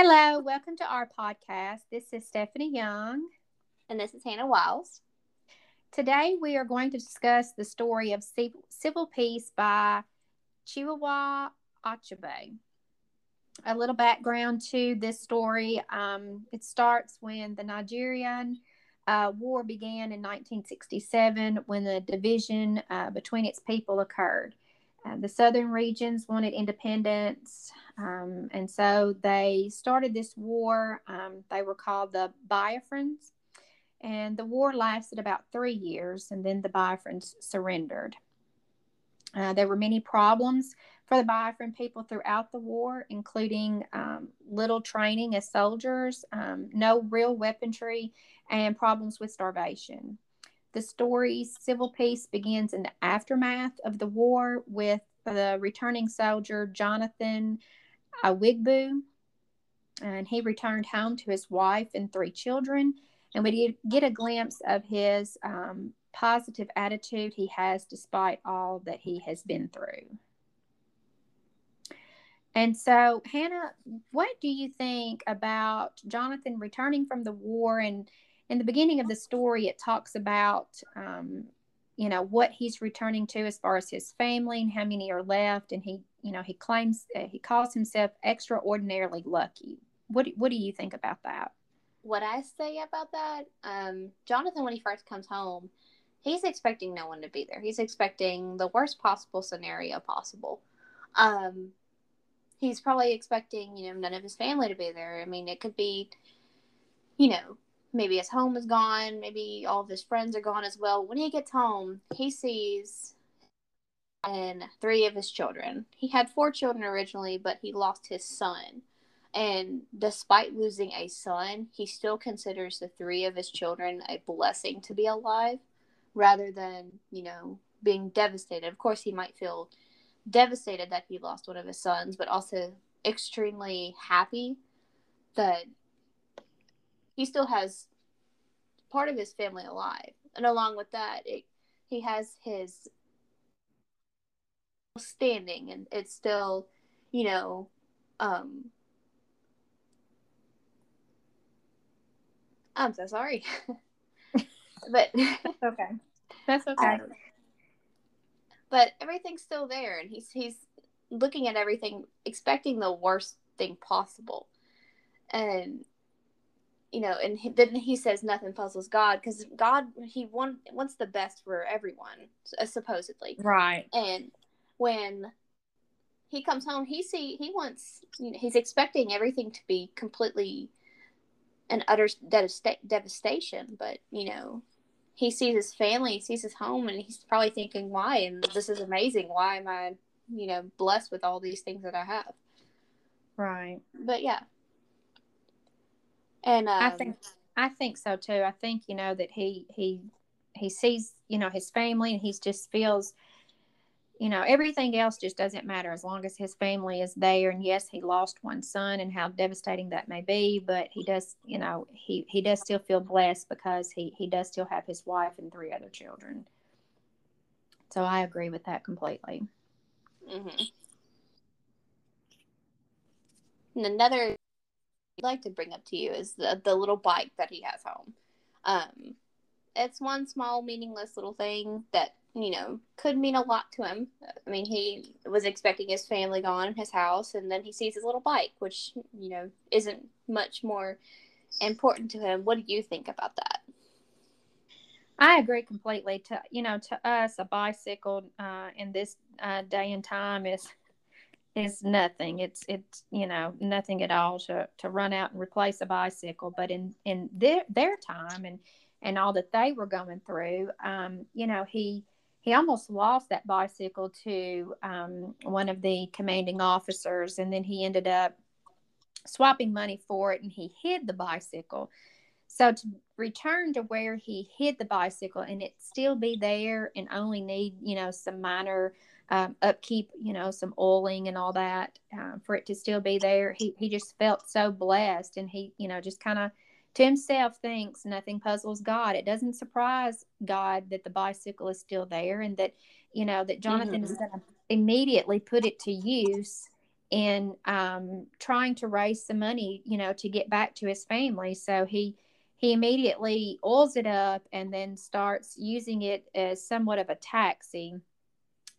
Hello, welcome to our podcast. This is Stephanie Young. And this is Hannah Wiles. Today we are going to discuss the story of Civil Peace by Chinua Achebe. A little background to this story um, it starts when the Nigerian uh, war began in 1967 when the division uh, between its people occurred. Uh, the southern regions wanted independence, um, and so they started this war. Um, they were called the Biafrans, and the war lasted about three years, and then the Biafrans surrendered. Uh, there were many problems for the Biafran people throughout the war, including um, little training as soldiers, um, no real weaponry, and problems with starvation. The story's civil peace begins in the aftermath of the war with the returning soldier Jonathan Iwegbu, and he returned home to his wife and three children. And we get a glimpse of his um, positive attitude he has despite all that he has been through. And so, Hannah, what do you think about Jonathan returning from the war? And in the beginning of the story, it talks about, um, you know, what he's returning to as far as his family and how many are left. And he, you know, he claims uh, he calls himself extraordinarily lucky. What what do you think about that? What I say about that, um, Jonathan, when he first comes home, he's expecting no one to be there. He's expecting the worst possible scenario possible. Um, he's probably expecting, you know, none of his family to be there. I mean, it could be, you know, maybe his home is gone, maybe all of his friends are gone as well. When he gets home, he sees and three of his children. He had four children originally, but he lost his son. And despite losing a son, he still considers the three of his children a blessing to be alive rather than, you know, being devastated. Of course, he might feel devastated that he lost one of his sons, but also extremely happy that he still has part of his family alive. And along with that, it, he has his standing and it's still, you know, um I'm so sorry. but okay. That's okay. Um, but everything's still there and he's he's looking at everything expecting the worst thing possible and you know and he, then he says nothing puzzles god because god he want, wants the best for everyone uh, supposedly right and when he comes home he see he wants you know he's expecting everything to be completely an utter devastation but you know he sees his family, he sees his home, and he's probably thinking, "Why? And this is amazing. Why am I, you know, blessed with all these things that I have?" Right. But yeah. And um, I think I think so too. I think you know that he he he sees you know his family, and he just feels you know, everything else just doesn't matter as long as his family is there. And yes, he lost one son and how devastating that may be, but he does, you know, he, he does still feel blessed because he, he does still have his wife and three other children. So I agree with that completely. Mm-hmm. And another like to bring up to you is the, the little bike that he has home. Um, it's one small meaningless little thing that you know, could mean a lot to him. I mean, he was expecting his family gone, in his house, and then he sees his little bike, which, you know, isn't much more important to him. What do you think about that? I agree completely. To you know, to us, a bicycle uh, in this uh, day and time is is nothing. It's it's you know nothing at all to to run out and replace a bicycle. But in in their their time and and all that they were going through, um, you know, he he almost lost that bicycle to um, one of the commanding officers, and then he ended up swapping money for it, and he hid the bicycle. So to return to where he hid the bicycle and it still be there and only need you know some minor um, upkeep, you know, some oiling and all that uh, for it to still be there. He he just felt so blessed, and he you know just kind of to himself thinks nothing puzzles God. It doesn't surprise God that the bicycle is still there and that, you know, that Jonathan mm-hmm. is going to immediately put it to use in um, trying to raise some money, you know, to get back to his family. So he he immediately oils it up and then starts using it as somewhat of a taxi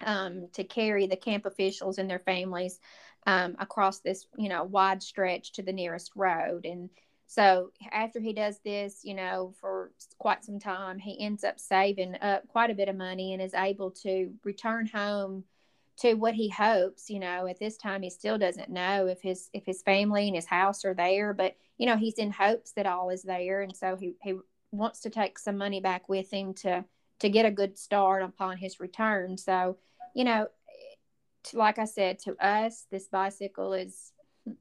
um, to carry the camp officials and their families um, across this, you know, wide stretch to the nearest road. And so after he does this, you know, for quite some time, he ends up saving up quite a bit of money and is able to return home to what he hopes you know at this time he still doesn't know if his if his family and his house are there but you know he's in hopes that all is there and so he, he wants to take some money back with him to to get a good start upon his return. So you know like i said to us this bicycle is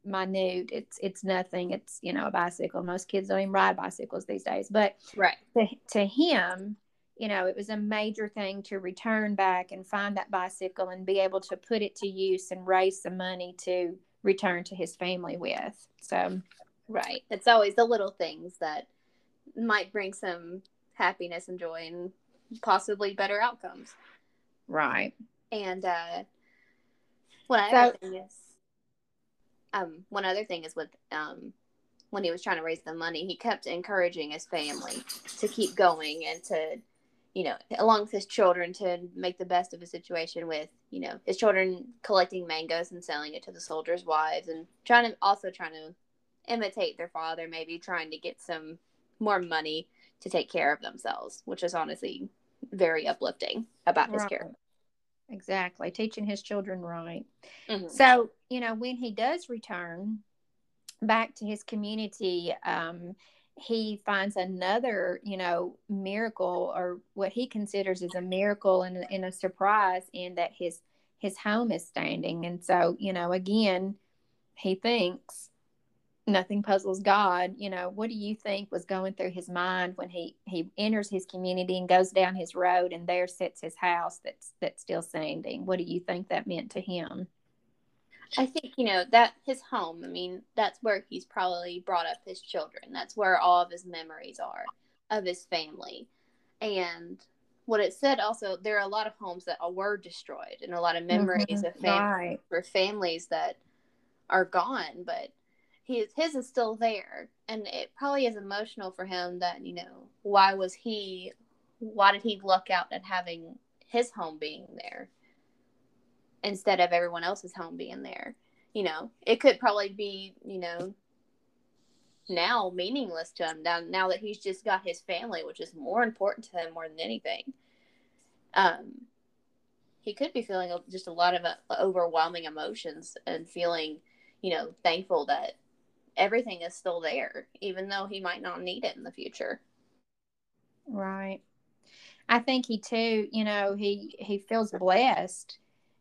minute. It's it's nothing. It's you know a bicycle. Most kids don't even ride bicycles these days. But right. to, to him you know, it was a major thing to return back and find that bicycle and be able to put it to use and raise some money to return to his family with. So, right. It's always the little things that might bring some happiness and joy and possibly better outcomes. Right. And uh one other so, thing is um one other thing is with um when he was trying to raise the money, he kept encouraging his family to keep going and to you know, along with his children to make the best of a situation with, you know, his children collecting mangoes and selling it to the soldiers' wives and trying to also trying to imitate their father, maybe trying to get some more money to take care of themselves, which is honestly very uplifting about his right. character. Exactly. Teaching his children right. Mm-hmm. So, you know, when he does return back to his community, um, he finds another, you know, miracle or what he considers as a miracle and, and a surprise in that his his home is standing. And so, you know, again, he thinks nothing puzzles God. You know, what do you think was going through his mind when he he enters his community and goes down his road and there sits his house that's that's still standing? What do you think that meant to him? I think, you know, that his home, I mean, that's where he's probably brought up his children. That's where all of his memories are of his family. And what it said also, there are a lot of homes that were destroyed and a lot of memories mm-hmm. of family right. for families that are gone, but his his is still there. And it probably is emotional for him that, you know, why was he why did he luck out at having his home being there? instead of everyone else's home being there. You know, it could probably be, you know, now meaningless to him now, now that he's just got his family, which is more important to him more than anything. Um, he could be feeling just a lot of uh, overwhelming emotions and feeling, you know, thankful that everything is still there, even though he might not need it in the future. Right. I think he too, you know, he he feels blessed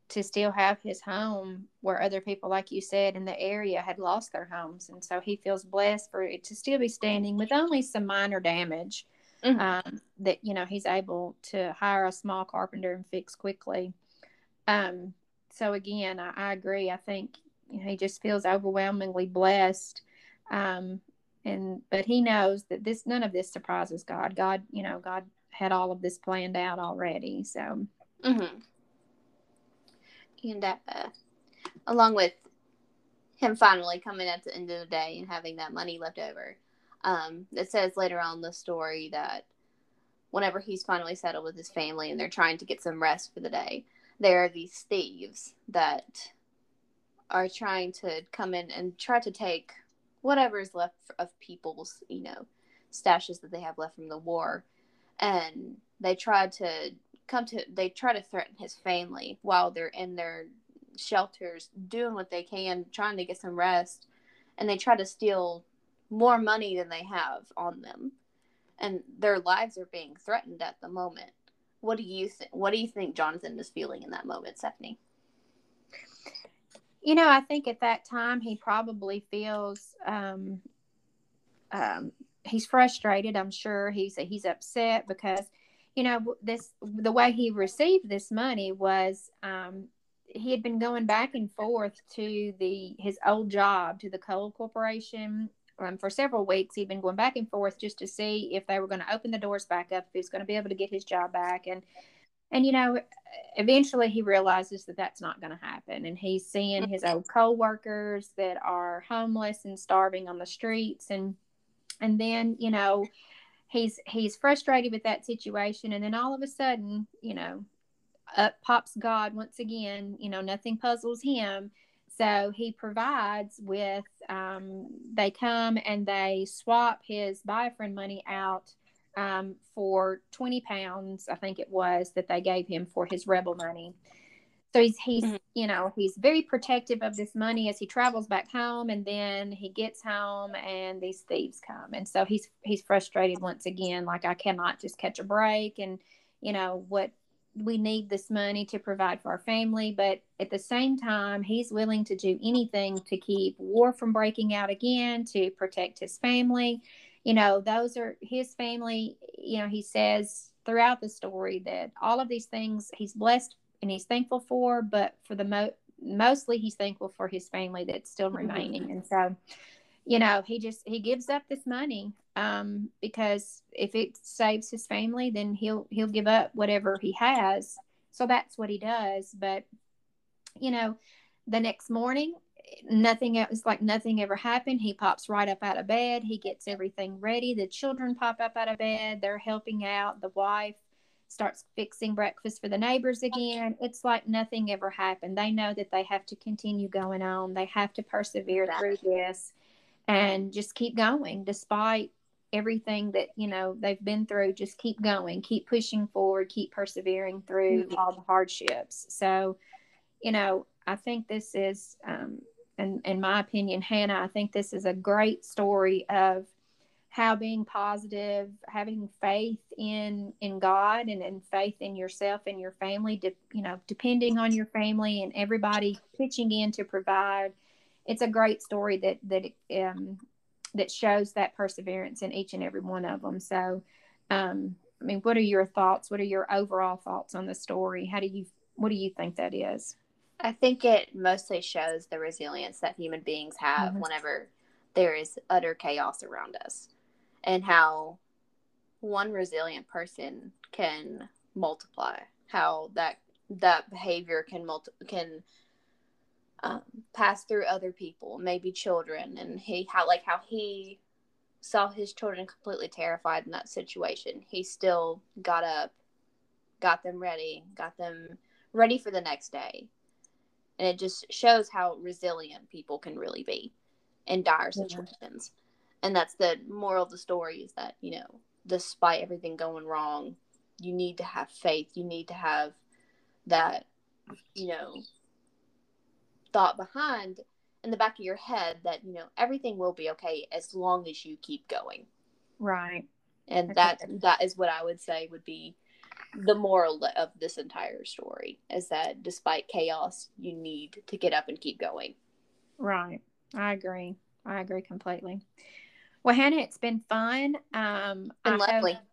to still have his home where other people, like you said, in the area had lost their homes. And so he feels blessed for it to still be standing with only some minor damage mm-hmm. um, that, you know, he's able to hire a small carpenter and fix quickly. Um, so again, I, I, agree. I think you know, he just feels overwhelmingly blessed. Um, and, but he knows that this, none of this surprises God. God, you know, God had all of this planned out already. So, mm-hmm and uh, along with him finally coming at the end of the day and having that money left over. Um, it says later on the story that whenever he's finally settled with his family and they're trying to get some rest for the day, there are these thieves that are trying to come in and try to take whatever is left of people's, you know, stashes that they have left from the war. And they try to come to they try to threaten his family while they're in their shelters doing what they can trying to get some rest. And they try to steal more money than they have on them. And their lives are being threatened at the moment. What do you think what do you think jonathan is feeling in that moment stephanie you know i think at that time he probably feels um, um, he's frustrated i'm sure. He's he's upset because you know this the way he received this money was um, he had been going back and forth to the his old job to the coal corporation um, for several weeks. He'd been going back and forth just to see if they were going to open the doors back up if he was going to be able to get his job back. And and you know eventually he realizes that that's not going to happen and he's seeing his old co-workers that are homeless and starving on the streets and and then you know he's he's frustrated with that situation and then all of a sudden you know up pops god once again you know nothing puzzles him. So he provides with um, they come and they swap his Biafran money out um, for 20 pounds, I think it was, that they gave him for his rebel money. So he's, he's mm-hmm. you know, he's very protective of this money as he travels back home. And then he gets home and these thieves come. And so he's, he's frustrated once again, like I cannot just catch a break. And, you know, what we need this money to provide for our family. But at the same time, he's willing to do anything to keep war from breaking out again, to protect his family you know, those are his family. You know, he says throughout the story that all of these things he's blessed and he's thankful for, but for the mo- mostly he's thankful for his family that's still mm-hmm. remaining. And so, you know, he just he gives up this money um, because if it saves his family, then he'll he'll give up whatever he has. So that's what he does. But you know, the next morning nothing else like nothing ever happened. He pops right up out of bed. He gets everything ready. The children pop up out of bed. They're helping out. The wife starts fixing breakfast for the neighbors again. It's like nothing ever happened. They know that they have to continue going on. They have to persevere through this and just keep going despite everything that you know they've been through. Just keep going. Keep pushing forward. Keep persevering through mm-hmm. all the hardships. So you know i think this is um, in, in my opinion, Hannah, I think this is a great story of how being positive, having faith in in God and, and faith in yourself and your family, de- you know, depending on your family and everybody pitching in to provide. It's a great story that that um, that shows that perseverance in each and every one of them. So, um, I mean, what are your thoughts? What are your overall thoughts on the story? How do you what do you think that is? I think it mostly shows the resilience that human beings have mm-hmm. whenever there is utter chaos around us and how one resilient person can multiply how that that behavior can multi- can um, pass through other people maybe children and he how like how he saw his children completely terrified in that situation he still got up got them ready got them ready for the next day and it just shows how resilient people can really be in dire situations. And that's the moral of the story is that you know despite everything going wrong you need to have faith. You need to have that you know thought behind in the back of your head that you know everything will be okay as long as you keep going. Right. And that that is what i would say would be the moral of this entire story is that despite chaos, you need to get up and keep going. Right. I agree. I agree completely. Well, Hannah, it's been fun. Um, been I lovely. Hope,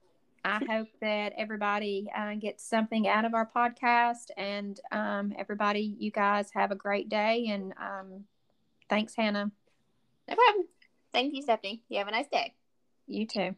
I hope that everybody uh, gets something out of our podcast, and um, everybody, you guys have a great day. And um, thanks, Hannah. No problem. Thank you, Stephanie. You have a nice day. You too.